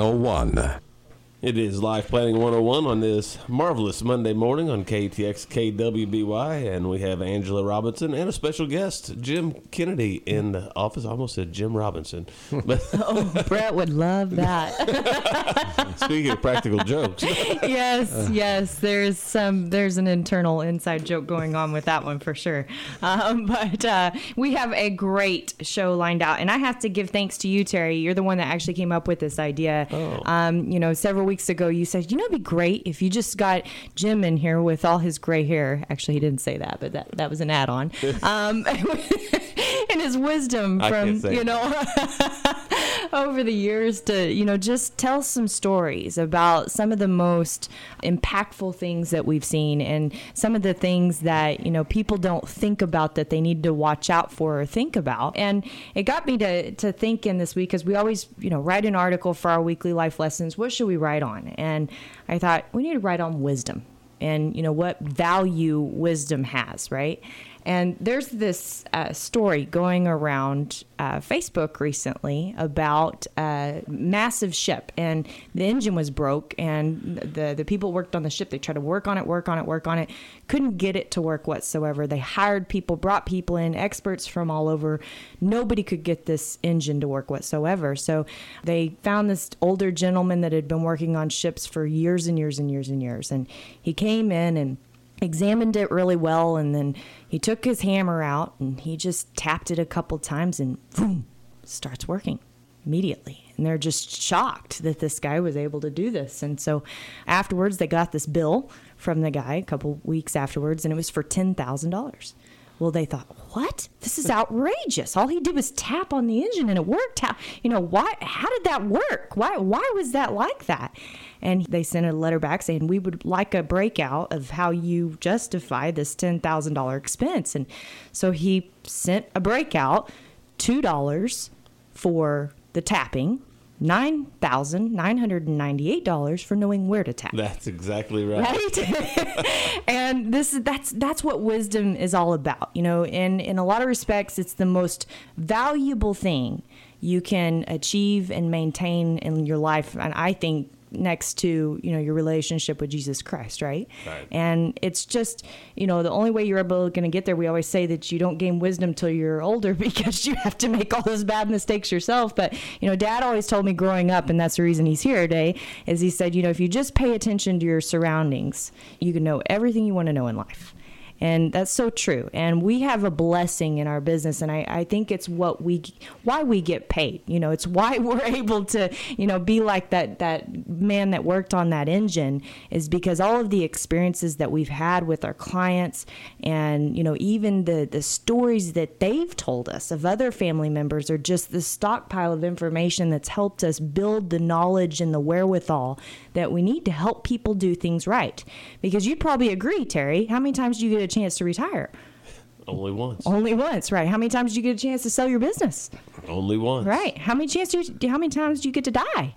101. It is Life Planning 101 on this marvelous Monday morning on KTX KWBY, and we have Angela Robinson and a special guest, Jim Kennedy, in the office. I almost said Jim Robinson. But Oh, Brett would love that. speaking of practical jokes, yes, yes. There's some. There's an internal inside joke going on with that one for sure. Um, but uh, we have a great show lined out, and I have to give thanks to you, Terry. You're the one that actually came up with this idea. Um, you know, several weeks ago, you said, you know, it'd be great if you just got Jim in here with all his gray hair. Actually, he didn't say that, but that that was an add-on. Um, and his wisdom from you know over the years to you know just tell some stories about some of the most impactful things that we've seen and some of the things that you know people don't think about that they need to watch out for or think about. And it got me to to think in this week because we always you know write an article for our weekly life lessons. What should we write on? And i thought we need to write on wisdom and you know what value wisdom has right and there's this uh, story going around uh, Facebook recently about a massive ship, and the engine was broke, and the the people worked on the ship. They tried to work on it, work on it, work on it, couldn't get it to work whatsoever. They hired people, brought people in, experts from all over. Nobody could get this engine to work whatsoever. So they found this older gentleman that had been working on ships for years and years and years and years, and he came in and examined it really well and then he took his hammer out and he just tapped it a couple times and boom starts working immediately. And they're just shocked that this guy was able to do this. And so afterwards they got this bill from the guy a couple weeks afterwards and it was for $10,000 well, they thought, what? This is outrageous. All he did was tap on the engine and it worked. How, you know, why? How did that work? Why? Why was that like that? And they sent a letter back saying we would like a breakout of how you justify this ten thousand dollar expense. And so he sent a breakout, two dollars for the tapping, nine thousand nine hundred and ninety eight dollars for knowing where to tap that's exactly right. right? And this is that's that's what wisdom is all about. You know in in a lot of respects it's the most valuable thing you can achieve and maintain in your life. And i think next to you know your relationship with jesus christ right, Right. and it's just you know the only way you're able going to get there we always say that you don't gain wisdom till you're older because you have to make all those bad mistakes yourself. But you know dad always told me growing up and that's the reason he's here today is he said you know if you just pay attention to your surroundings you can know everything you want to know in life and that's so true. And we have a blessing in our business. And I, I think it's what we why we get paid. You know it's why we're able to you know be like that that man that worked on that engine is because all of the experiences that we've had with our clients and you know even the the stories that they've told us of other family members are just the stockpile of information that's helped us build the knowledge and the wherewithal that we need to help people do things right because you'd probably agree terry how many times do you get a chance to retire Only once. only once right how many times do you get a chance to sell your business Only once. right how many chance do you, how many times do you get to die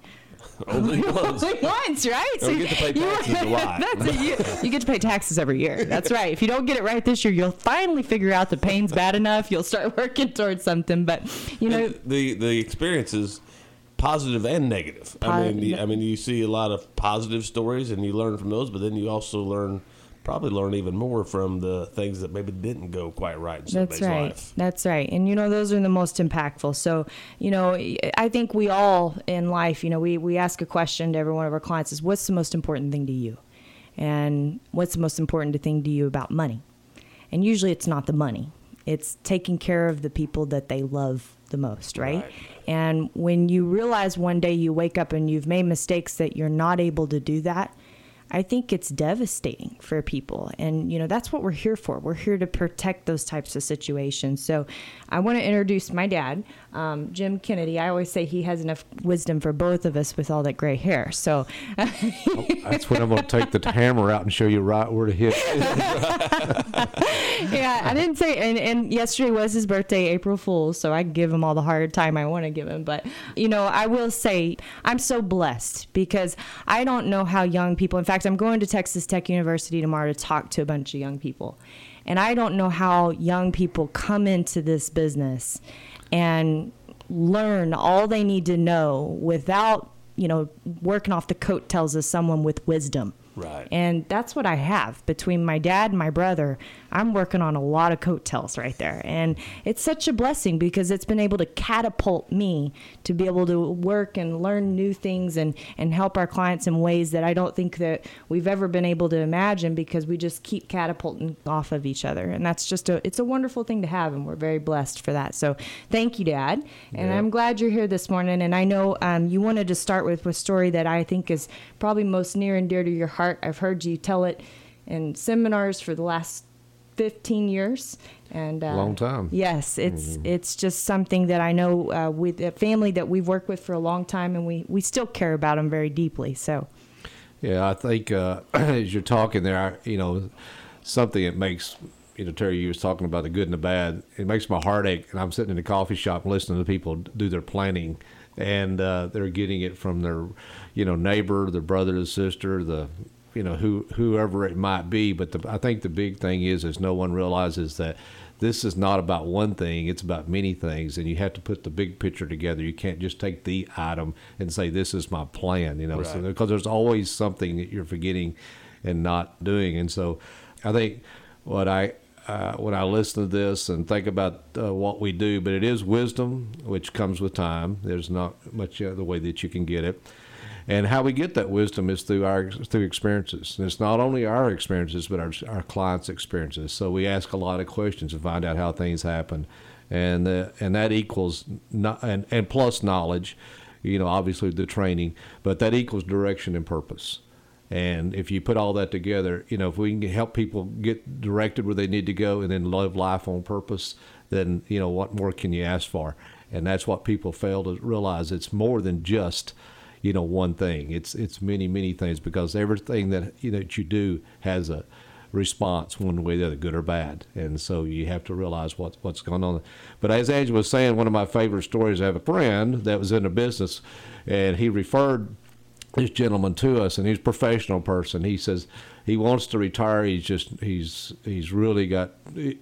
Only once. only once, right? Don't get to pay you- taxes a lot. That's it. You, you get to pay taxes every year. That's right. If you don't get it right this year, you'll finally figure out the pain's bad enough. You'll start working towards something. But you know, And the the experiences positive and negative i mean you- i mean you see a lot of positive stories and you learn from those but then you also learn probably learn even more from the things that maybe didn't go quite right in somebody's That's right. life That's right. And you know, those are the most impactful. So, you know, I think we all in life, you know, we, we ask a question to every one of our clients is what's the most important thing to you? And what's the most important thing to you about money? And usually it's not the money. It's taking care of the people that they love the most, right? Right. And when you realize one day you wake up and you've made mistakes that you're not able to do that, I think it's devastating for people. And, you know, that's what we're here for. We're here to protect those types of situations. So I want to introduce my dad. um, Jim Kennedy, I always say he has enough wisdom for both of us with all that gray hair. So That's when I'm going to take the hammer out and show you right where to hit. yeah, I didn't say, and, and yesterday was his birthday, April Fool's, so I give him all the hard time I want to give him. But, you know, I will say I'm so blessed because I don't know how young people, in fact, I'm going to Texas Tech University tomorrow to talk to a bunch of young people. And I don't know how young people come into this business and learn all they need to know without, you know, working off the coattails of someone with wisdom. Right. And that's what I have between my dad and my brother. I'm working on a lot of coattails right there. And it's such a blessing because it's been able to catapult me to be able to work and learn new things and, and help our clients in ways that I don't think that we've ever been able to imagine because we just keep catapulting off of each other. And that's just a it's a wonderful thing to have and we're very blessed for that. So thank you, Dad. And Yeah. I'm glad you're here this morning. And I know um, you wanted to start with a story that I think is probably most near and dear to your heart. I've heard you tell it in seminars for the last 15 years. And uh, Long time. Yes, it's it's just something that I know uh, with a family that we've worked with for a long time, and we, we still care about them very deeply. So, Yeah, I think uh, as you're talking there, I- you know, something that makes, you know, Terry, you was talking about the good and the bad. It makes my heart ache. And I'm sitting in the coffee shop listening to people do their planning, and uh, they're getting it from their, you know, neighbor, their brother, the sister, the, you know, who whoever it might be. But the, I think the big thing is, is no one realizes that this is not about one thing it's about many things and you have to put the big picture together you can't just take the item and say this is my plan you know so Right. because there's always something that you're forgetting and not doing and so i think what i uh, when I listen to this and think about uh, what we do, but it is wisdom, which comes with time. There's not much other way that you can get it, and how we get that wisdom is through our through experiences. And it's not only our experiences, but our our clients' experiences. So we ask a lot of questions to find out how things happen, and uh, and that equals no, and and plus knowledge, you know, obviously the training, but that equals direction and purpose. And if you put all that together, you know, if we can help people get directed where they need to go and then live life on purpose, then, you know, what more can you ask for? And that's what people fail to realize. It's more than just, you know, one thing. It's it's many, many things because everything that you know that you do has a response one way or the other, good or bad. And so you have to realize what, what's going on. But as Angela was saying, one of my favorite stories, I have a friend that was in a business and he referred this gentleman to us and he's a professional person he says he wants to retire he's just he's he's really got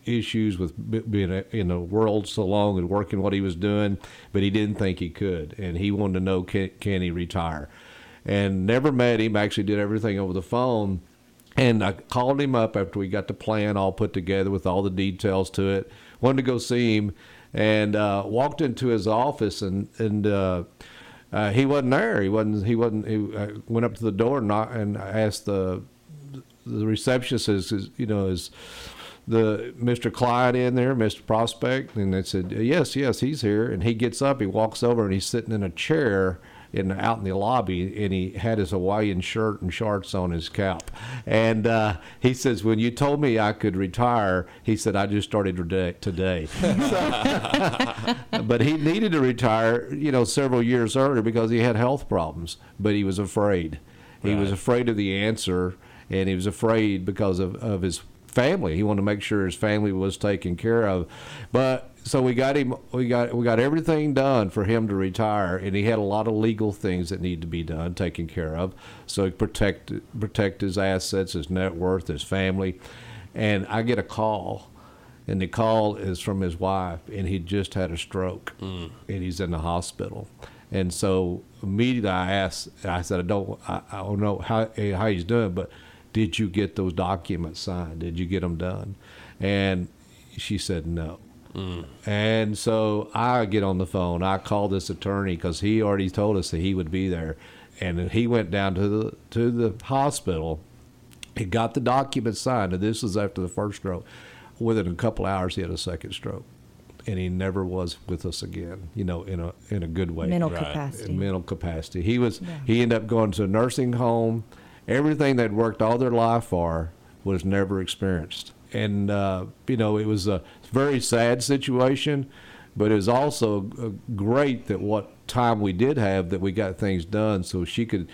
issues with being in the world so long and working what he was doing but he didn't think he could and he wanted to know can, can he retire and never met him actually did everything over the phone and I called him up after we got the plan all put together with all the details to it. Wanted to go see him, and uh, walked into his office, and and uh, uh, he wasn't there. He wasn't. He wasn't. He uh, went up to the door and knocked, and asked the the receptionist, is, is you know, is the Mr. Clyde in there, Mr. Prospect? And they said, yes, yes, he's here. And he gets up, he walks over, and he's sitting in a chair in out in the lobby, and he had his Hawaiian shirt and shorts on his cap. And uh, he says, when you told me I could retire, he said, I just started today. today. but he needed to retire, you know, several years earlier because he had health problems, but he was afraid. He was afraid of the answer, and he was afraid because of, of his family. He wanted to make sure his family was taken care of. But so we got him. We got we got everything done for him to retire, and he had a lot of legal things that need to be done, taken care of, so he protect protect his assets, his net worth, his family. And I get a call and the call is from his wife, and he just had a stroke, mm. and he's in the hospital. And so immediately I asked, I said, I don't, I, I don't know how how he's doing, but did you get those documents signed? Did you get them done? And she said no. Mm. And so I get on the phone. I call this attorney because he already told us that he would be there, and he went down to the to the hospital. He got the documents signed, and this was after the first stroke. Within a couple hours, he had a second stroke, and he never was with us again. You know, in a in a good way mental Right. capacity. in mental capacity. He was he ended up going to a nursing home. Everything they'd worked all their life for was never experienced, and uh, you know it was a very sad situation. but it was also great that what time we did have that we got things done so she could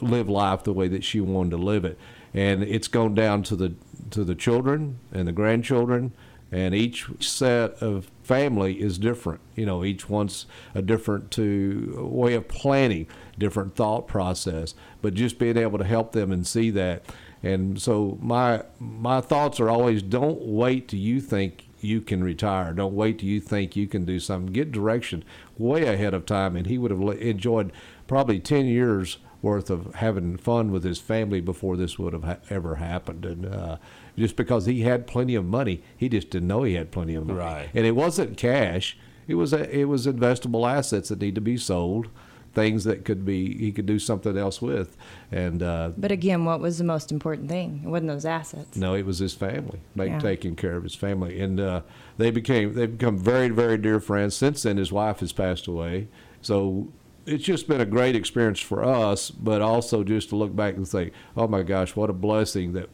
live life the way that she wanted to live it. And it's gone down to the to the children and the grandchildren, and each set of family is different. You know, each one's a different to way of planning, different thought process. But just being able to help them and see that, and so my my thoughts are always: don't wait till you think you can retire. Don't wait till you think you can do something. Get direction way ahead of time, and he would have enjoyed probably ten years worth of having fun with his family before this would have ha- ever happened. And uh, just because he had plenty of money, he just didn't know he had plenty of money. Right. And it wasn't cash. It was a, it was investable assets that need to be sold, things that could be he could do something else with. And uh, But again, what was the most important thing? It wasn't those assets. no, it was his family, like Yeah. taking care of his family, and uh, they became they've become very very dear friends. Since then, his wife has passed away, so it's just been a great experience for us. But also just to look back and think, oh my gosh, what a blessing that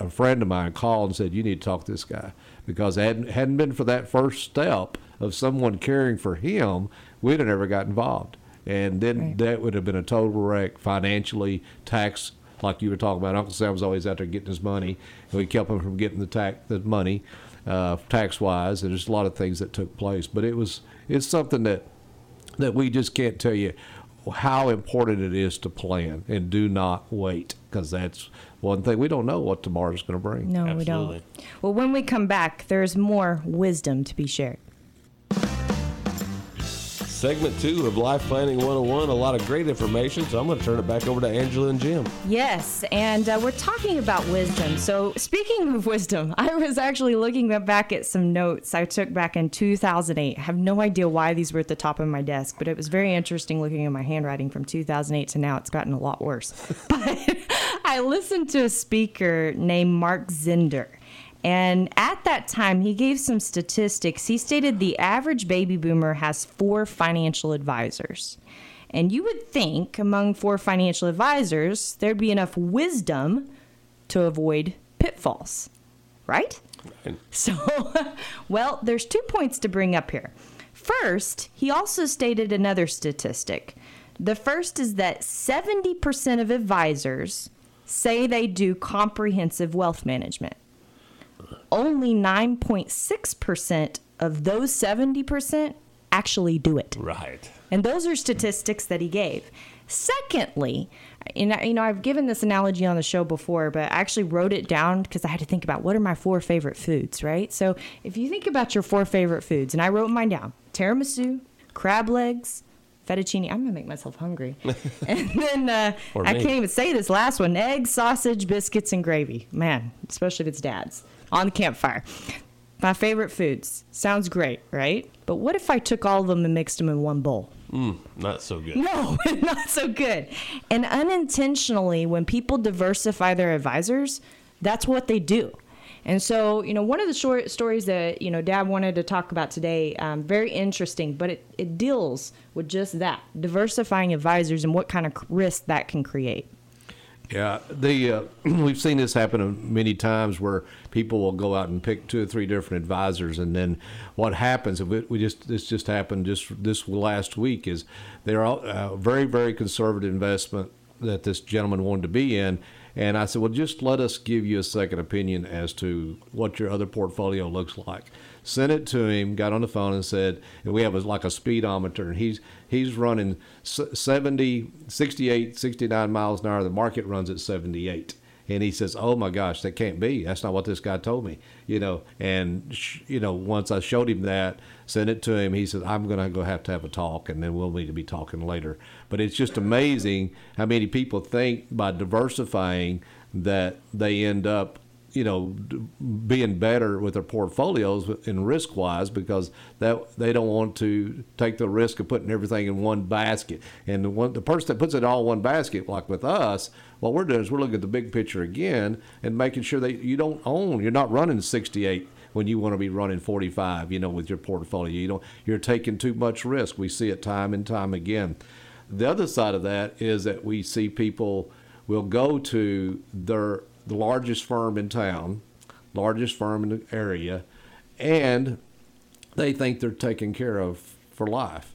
a friend of mine called and said you need to talk to this guy because hadn't hadn't been for that first step of someone caring for him, we'd have never got involved, and then Right. that would have been a total wreck financially, tax like you were talking about. Uncle Sam was always out there getting his money, and we kept him from getting the tax the money, uh, tax wise. And there's a lot of things that took place, but it was it's something that that we just can't tell you how important it is to plan and do not wait because that's one thing we don't know what tomorrow's going to bring. No, Absolutely. we don't. Well, when we come back, there's more wisdom to be shared. Segment two of Life Planning 101. A lot of great information, so I'm going to turn it back over to Angela and Jim. Yes, and uh, we're talking about wisdom. So, speaking of wisdom, I was actually looking back at some notes I took back in 2008. I have no idea why these were at the top of my desk, but it was very interesting looking at my handwriting from 2008 to now. It's gotten a lot worse. But I listened to a speaker named Mark Zinder. And at that time, he gave some statistics. He stated the average baby boomer has four financial advisors. And you would think among four financial advisors, there'd be enough wisdom to avoid pitfalls, right? And So, well, there's two points to bring up here. First, he also stated another statistic. The first is that 70% of advisors say they do comprehensive wealth management. Only 9.6% of those 70% actually do it. right. And those are statistics that he gave. Secondly, and I- you know, I've given this analogy on the show before, but I actually wrote it down because I had to think about what are my four favorite foods, right? So if you think about your four favorite foods, and I wrote mine down tiramisu, crab legs, fettuccine. I'm gonna make myself hungry. and then uh, I can't even say this last one: eggs, sausage, biscuits, and gravy. Man, especially if it's dad's on the campfire. My favorite foods. Sounds great, right? But what if I took all of them and mixed them in one bowl? Not so good. No, not so good. And unintentionally, when people diversify their advisors, that's what they do. And so, you know, one of the short stories that, you know, Dad wanted to talk about today, um, very interesting, but it, it deals with just that diversifying advisors and what kind of risk that can create. Yeah, the uh, we've seen this happen many times where people will go out and pick two or three different advisors, and then what happens? If it, we just this just happened just this last week is they're all uh, very very conservative investment that this gentleman wanted to be in, and I said, well, just let us give you a second opinion as to what your other portfolio looks like. Sent it to him, got on the phone and said, and we have a, like a speedometer, and he's he's running 70, 68, 69 miles an hour. The market runs at 78. And he says, "Oh my gosh, that can't be. That's not what this guy told me." You know, and sh- you know, once I showed him that, sent it to him, he said, "I'm going to go have to have a talk, and then we'll need to be talking later." But it's just amazing how many people think by diversifying that they end up you know, being better with their portfolios in risk wise because that they don't want to take the risk of putting everything in one basket. And the one the person that puts it all in one basket, like with us, what we're doing is we're looking at the big picture again and making sure that you don't own, you're not running 68 when you want to be running 45, you know, with your portfolio. You don't, you're taking too much risk. We see it time and time again. The other side of that is that we see people will go to their the largest firm in town, largest firm in the area, and they think they're taken care of for life.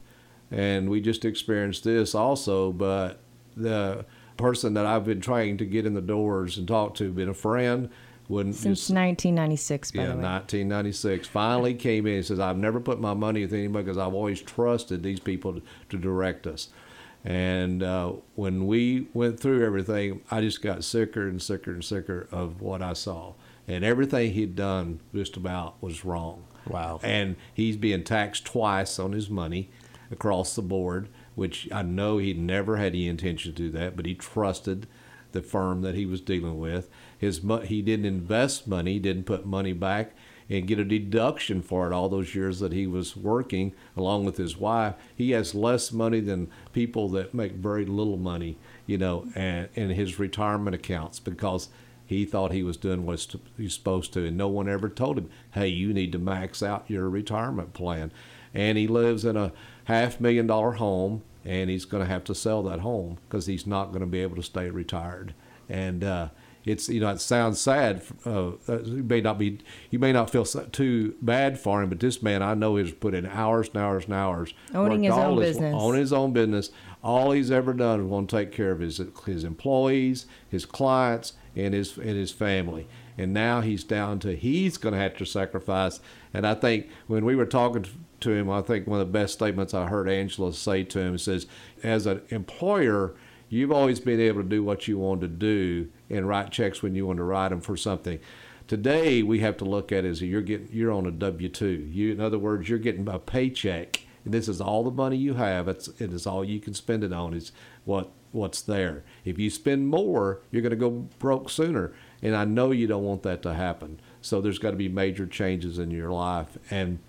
And we just experienced this also, but the person that I've been trying to get in the doors and talk to, been a friend, wouldn't Since just 1996, by yeah, the way. 1996. Finally came in and says, I've never put my money with anybody because I've always trusted these people to, to direct us. And uh, when we went through everything, I just got sicker and sicker and sicker of what I saw. And everything he'd done just about was wrong. Wow. And he's being taxed twice on his money across the board, which I know he never had any intention to do that, but he trusted the firm that he was dealing with. His he didn't invest money, didn't put money back and get a deduction for it all those years that he was working along with his wife. He has less money than people that make very little money, you know, and in his retirement accounts because he thought he was doing what he's supposed to, and no one ever told him, "Hey, you need to max out your retirement plan." And he lives in a half million dollar home, and he's going to have to sell that home because he's not going to be able to stay retired. And uh, it's you know it sounds sad. Uh, you may not be you may not feel too bad for him, but this man I know has put in hours and hours and hours Owning his own business. owning his own business. All he's ever done is want to take care of his his employees, his clients, and his and his family. And now he's down to he's going to have to sacrifice. And I think when we were talking to him, I think one of the best statements I heard Angela say to him says, as an employer, you've always been able to do what you want to do and write checks when you want to write them for something. Today we have to look at is you're getting you're on a W two. You in other words, you're getting a paycheck. And this is all the money you have. It's it is all you can spend it on. Is what what's there. If you spend more, you're going to go broke sooner. And I know you don't want that to happen. So there's got to be major changes in your life. And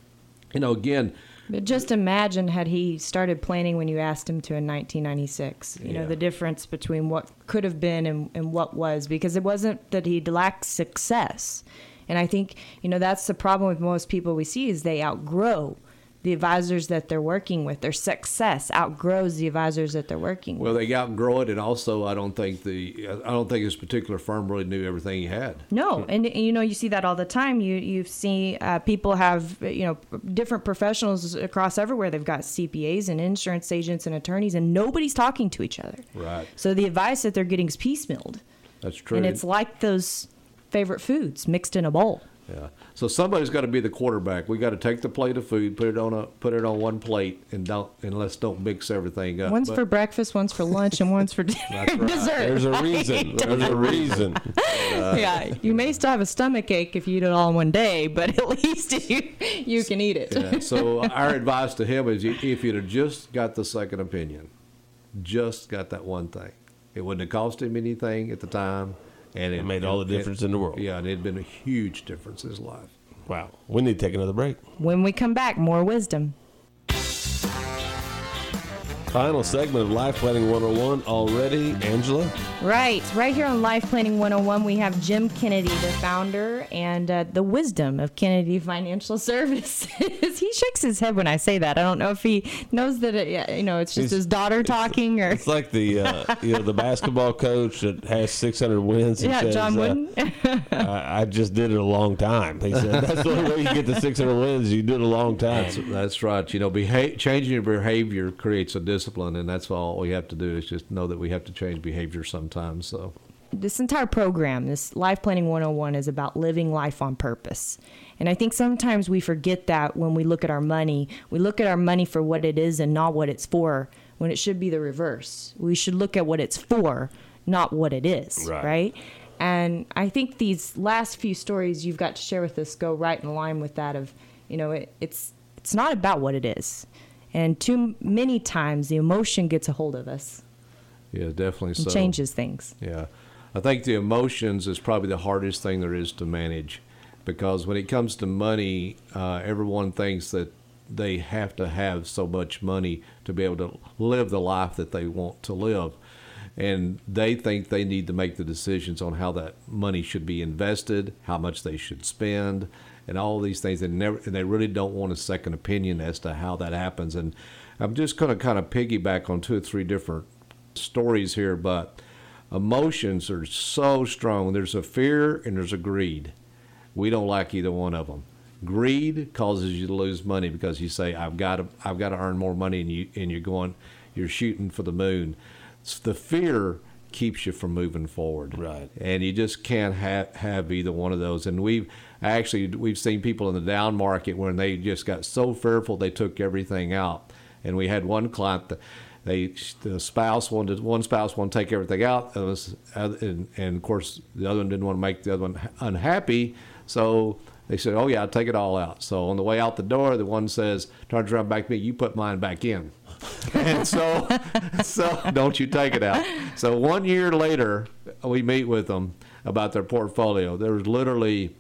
you know, again, But just imagine had he started planning when you asked him to in 1996. You know, the difference between what could have been and, and what was, because it wasn't that he lacked success. And I think, you know, that's the problem with most people we see is they outgrow the advisors that they're working with. Their success outgrows the advisors that they're working with. well, they outgrow it, and also I don't think the I don't think this particular firm really knew everything he had. No, and, and, you know you see that all the time. You you see uh, people have you know different professionals across everywhere. They've got CPAs and insurance agents and attorneys, and nobody's talking to each other. Right. So the advice that they're getting is piecemealed, That's true. and it's like those favorite foods mixed in a bowl. Yeah. So somebody's got to be the quarterback. We got to take the plate of food, put it on a put it on one plate, and don't and let's don't mix everything up. One's But- for breakfast, one's for lunch, and one's for dinner, That's right. dessert. There's a reason. There's a reason. yeah, you may still have a stomach ache if you eat it all in one day, but at least you you can eat it. Yeah. So our advice to him is, if you'd have just got the second opinion, just got that one thing, it wouldn't have cost him anything at the time, and It made all the difference in the world. Yeah, and it'd been a huge difference in his life. Wow. We need to take another break. When we come back, more wisdom. Final segment of Life Planning 101 already. Angela? Right. Right here on Life Planning 101, we have Jim Kennedy, the founder and uh, the wisdom of Kennedy Financial Services. he shakes his head when I say that. I don't know if he knows that, it, yeah, you know, it's just He's- his daughter talking or. It's like the uh, you know the basketball coach that has 600 wins. Yeah, says, John uh, Wooden. I, I just did it a long time. He said that's the only way you get the 600 wins. You do it a long time. That's, that's right. You know, beha- changing your behavior creates a discipline, and that's all we have to do is just know that we have to change behavior sometimes. So, this entire program, this Life Planning 101, is about living life on purpose. And I think sometimes we forget that when we look at our money. We look at our money for what it is and not what it's for, when it should be the reverse. We should look at what it's for, not what it is, Right. right? And I think these last few stories you've got to share with us go right in line with that of, you know, it, it's it's not about what it is. And too many times the emotion gets a hold of us yeah, definitely so. changes things. Yeah. I think the emotions is probably the hardest thing there is to manage because when it comes to money, uh, everyone thinks that they have to have so much money to be able to live the life that they want to live. And they think they need to make the decisions on how that money should be invested, how much they should spend, and all these things. And, never, and they really don't want a second opinion as to how that happens. And I'm just going to kind of piggyback on two or three different stories here, but emotions are so strong. There's a fear and there's a greed. We don't like either one of them. Greed causes you to lose money because you say, "I've got to, I've got to earn more money," and you and you're going, you're shooting for the moon. It's the fear keeps you from moving forward. Right. And you just can't have have either one of those. And we've actually we've seen people in the down market when they just got so fearful they took everything out. And we had one client that they the spouse wanted one spouse wanted to take everything out, and, was, and, and of course the other one didn't want to make the other one unhappy, so they said, "Oh yeah, I'll take it all out." So on the way out the door, the one says, turns around back to me, "You put mine back in." and so, so don't you take it out. So one year later, we meet with them about their portfolio. There was literally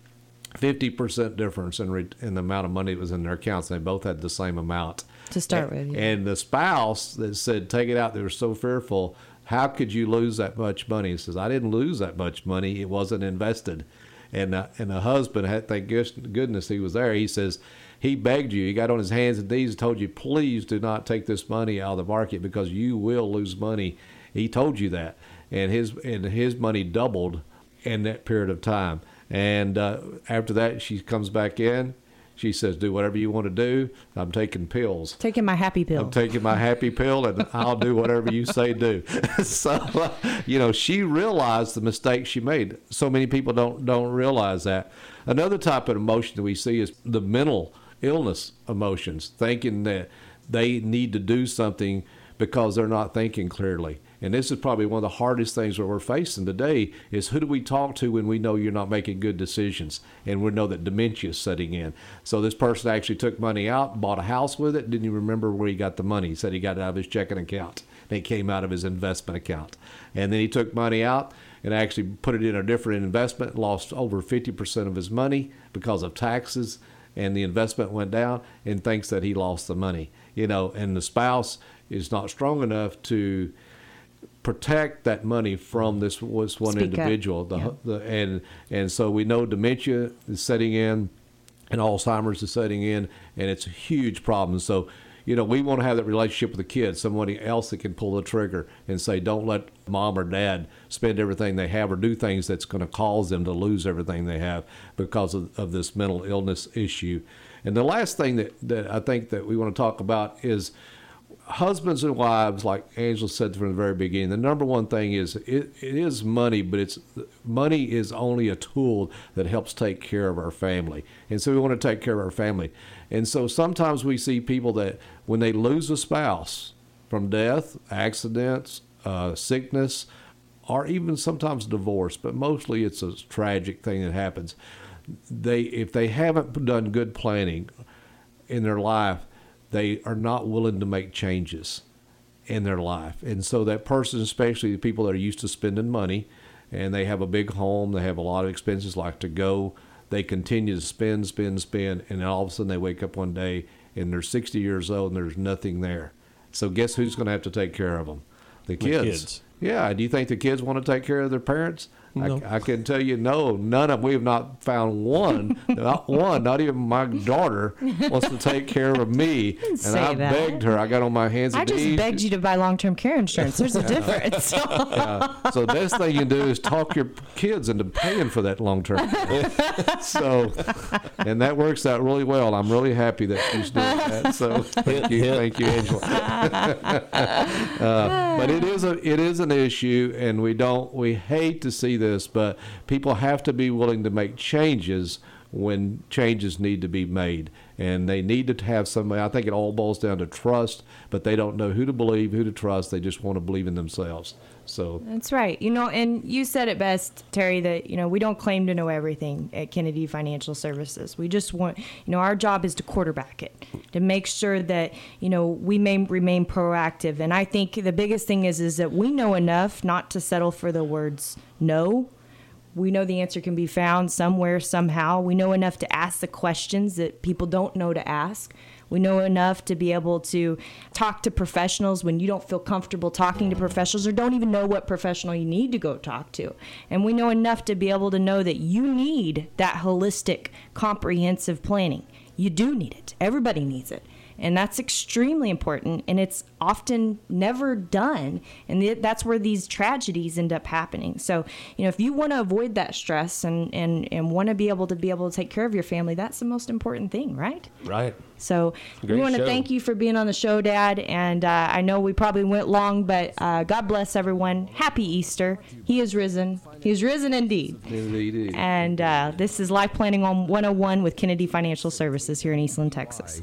50% difference in, re- in the amount of money that was in their accounts. They both had the same amount. To start and, with, yeah. And the spouse that said, take it out, they were so fearful. How could you lose that much money? He says, I didn't lose that much money. It wasn't invested. And, uh, and the husband, had, thank goodness he was there. He says, he begged you. He got on his hands and knees and told you, please do not take this money out of the market because you will lose money. He told you that, and his and his money doubled in that period of time. And uh, after that, she comes back in. She says, "Do whatever you want to do. I'm taking pills. Taking my happy pill. I'm taking my happy pill, and I'll do whatever you say do." so, uh, you know, she realized the mistake she made. So many people don't don't realize that. Another type of emotion that we see is the mental illness emotions, thinking that they need to do something because they're not thinking clearly. And this is probably one of the hardest things that we're facing today is who do we talk to when we know you're not making good decisions and we know that dementia is setting in. So this person actually took money out, bought a house with it, didn't even remember where he got the money. He said he got it out of his checking account. And it came out of his investment account. And then he took money out and actually put it in a different investment, lost over 50% of his money because of taxes and the investment went down and thinks that he lost the money. You know, and the spouse is not strong enough to protect that money from this was one Speak individual. The, Yeah. the and and so we know dementia is setting in, and Alzheimer's is setting in, and it's a huge problem. So. You know, we want to have that relationship with the kids, somebody else that can pull the trigger and say, don't let mom or dad spend everything they have or do things that's going to cause them to lose everything they have because of, of this mental illness issue. And the last thing that, that I think that we want to talk about is husbands and wives, like Angela said from the very beginning, the number one thing is it, it is money, but it's money is only a tool that helps take care of our family, and so we want to take care of our family, and so sometimes we see people that when they lose a spouse from death, accidents, uh, sickness, or even sometimes divorce, but mostly it's a tragic thing that happens. They if they haven't done good planning in their life they are not willing to make changes in their life. And so that person, especially the people that are used to spending money and they have a big home, they have a lot of expenses like to go, they continue to spend, spend, spend, and all of a sudden they wake up one day and they're 60 years old and there's nothing there. So guess who's going to have to take care of them? The kids. kids. Yeah. Do you think the kids want to take care of their parents? No. I, I can tell you, no, none of. We have not found one, not one, not even my daughter wants to take care of me. And I that. begged her. I got on my hands and I just knees. begged you to buy long-term care insurance. There's a difference. Yeah. So the best thing you can do is talk your kids into paying for that long term. so, and that works out really well. I'm really happy that she's doing that. So thank you, thank you, Angela. uh, but it is a it is an issue, and we don't we hate to see this, but people have to be willing to make changes when changes need to be made. And they need to have somebody i think it all boils down to trust but they don't know who to believe who to trust. They just want to believe in themselves so That's right. You know, and you said it best, Terry, that, you know, we don't claim to know everything at Kennedy Financial Services. We just want, you know, our job is to quarterback it, to make sure that, you know, we may remain proactive. And I think the biggest thing is is that we know enough not to settle for the words no. We know the answer can be found somewhere, somehow. We know enough to ask the questions that people don't know to ask. We know enough to be able to talk to professionals when you don't feel comfortable talking to professionals or don't even know what professional you need to go talk to. And we know enough to be able to know that you need that holistic, comprehensive planning. You do need it. Everybody needs it. And that's extremely important. And it's often never done. And th- that's where these tragedies end up happening. So, you know, if you want to avoid that stress and, and, and want to be able to be able to take care of your family, that's the most important thing, right? Right. So Great we want to thank you for being on the show, Dad. And uh, I know we probably went long, but uh, God bless everyone. Happy Easter. He is risen. He is risen indeed. Indeed. And uh, this is Life Planning on 101 with Kennedy Financial Services here in Eastland, Texas.